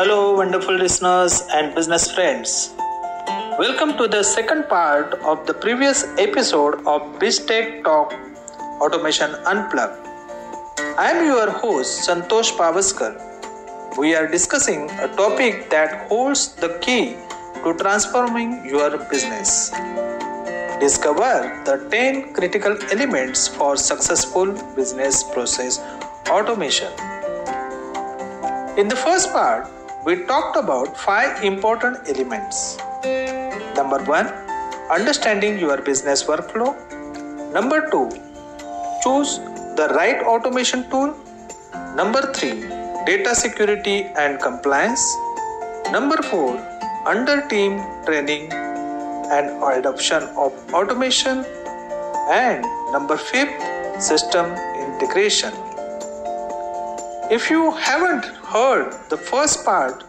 Hello, wonderful listeners and business friends. Welcome to the second part of the previous episode of BizTech Talk Automation Unplugged. I am your host, Santosh Pavaskar. We are discussing a topic that holds the key to transforming your business. Discover the 10 critical elements for successful business process automation. In the first part, we talked about five important elements. Number one, understanding your business workflow. Number two, choose the right automation tool. Number three, data security and compliance. Number four, under team training and adoption of automation. And number fifth, system integration. If you haven't heard the first part,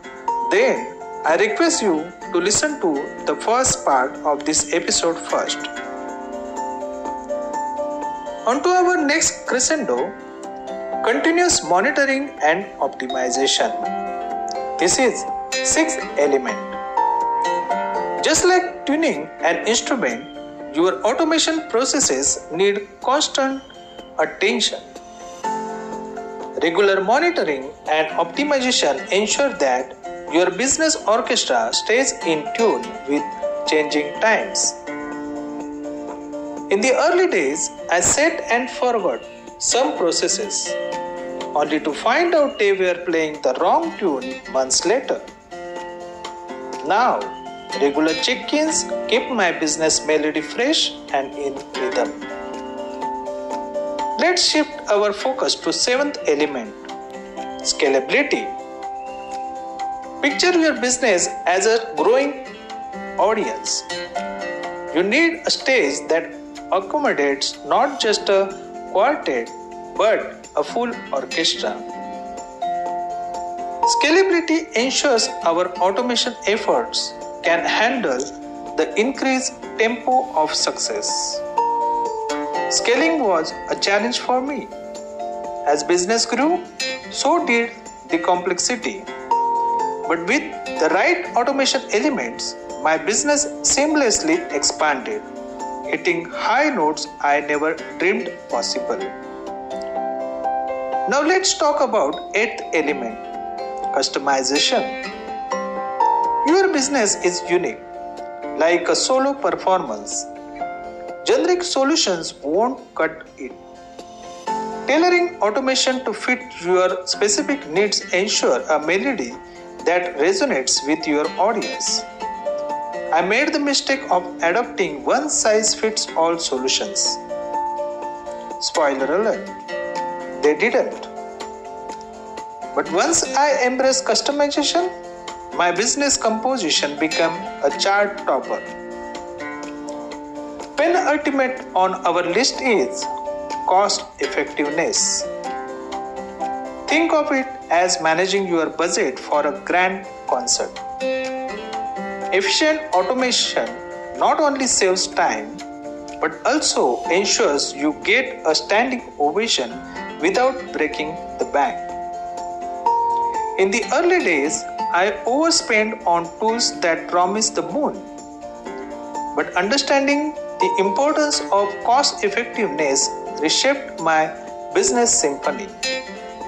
then I request you to listen to the first part of this episode first. On to our next crescendo continuous monitoring and optimization. This is sixth element. Just like tuning an instrument, your automation processes need constant attention. Regular monitoring and optimization ensure that your business orchestra stays in tune with changing times. In the early days, I set and forward some processes, only to find out they were playing the wrong tune months later. Now, regular check ins keep my business melody fresh and in rhythm. Let's shift our focus to seventh element scalability. Picture your business as a growing audience. You need a stage that accommodates not just a quartet but a full orchestra. Scalability ensures our automation efforts can handle the increased tempo of success. Scaling was a challenge for me. As business grew, so did the complexity. But with the right automation elements, my business seamlessly expanded, hitting high notes I never dreamed possible. Now let's talk about eighth element, customization. Your business is unique, like a solo performance. Generic solutions won't cut it. Tailoring automation to fit your specific needs ensure a melody that resonates with your audience. I made the mistake of adopting one size fits all solutions. Spoiler alert, they didn't. But once I embraced customization, my business composition became a chart topper. Penultimate on our list is cost effectiveness. Think of it as managing your budget for a grand concert. Efficient automation not only saves time but also ensures you get a standing ovation without breaking the bank. In the early days, I overspent on tools that promised the moon. But understanding the importance of cost effectiveness reshaped my business symphony,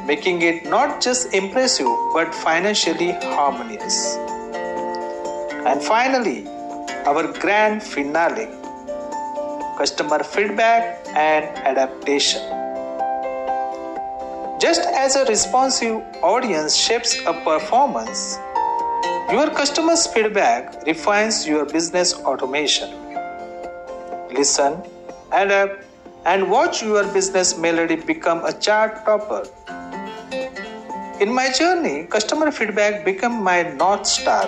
making it not just impressive but financially harmonious. And finally, our grand finale customer feedback and adaptation. Just as a responsive audience shapes a performance, your customer's feedback refines your business automation. Listen, adapt, uh, and watch your business melody become a chart topper. In my journey, customer feedback became my North Star.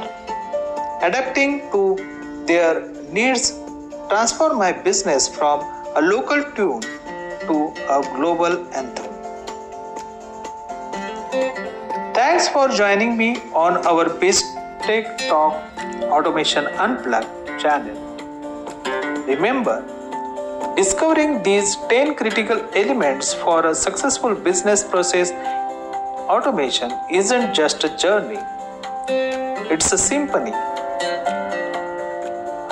Adapting to their needs transform my business from a local tune to a global anthem. Thanks for joining me on our Best BizTech Talk Automation Unplugged channel. Remember, discovering these 10 critical elements for a successful business process automation isn't just a journey, It's a symphony.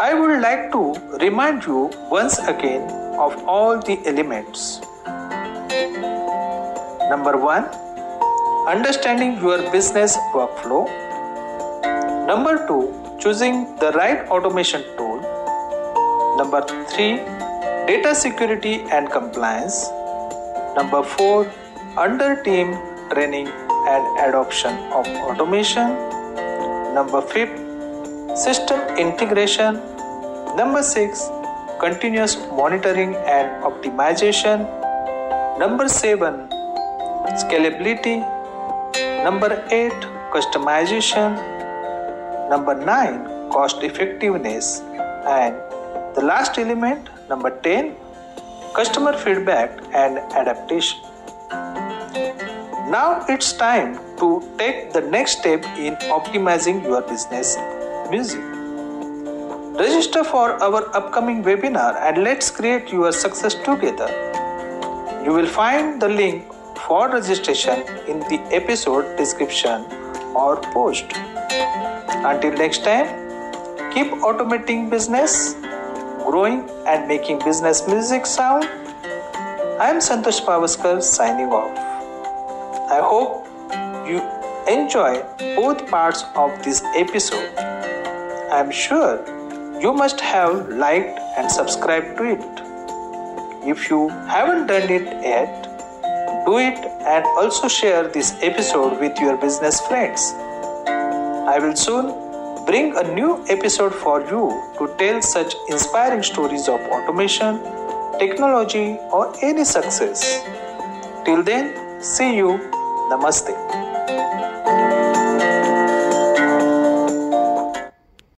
I would like to remind you once again of all the elements. Number one, understanding your business workflow. Number two, choosing the right automation tool. Number three, data security and compliance. Number four, under team training and adoption of automation. Number fifth, system integration. Number six, continuous monitoring and optimization. Number seven, scalability. Number eight, customization. Number nine, cost effectiveness. And the last element, number 10, customer feedback and adaptation. Now it's time to take the next step in optimizing your business music. Register for our upcoming webinar and let's create your success together. You will find the link for registration in the episode description or post. Until next time, keep automating business, growing and making business music sound. I am Santosh Pavaskar signing off. I hope you enjoy both parts of this episode. I am sure you must have liked and subscribed to it. If you haven't done it yet, do it and also share this episode with your business friends. I will soon bring a new episode for you to tell such inspiring stories of automation, technology, or any success. Till then, see you. Namaste.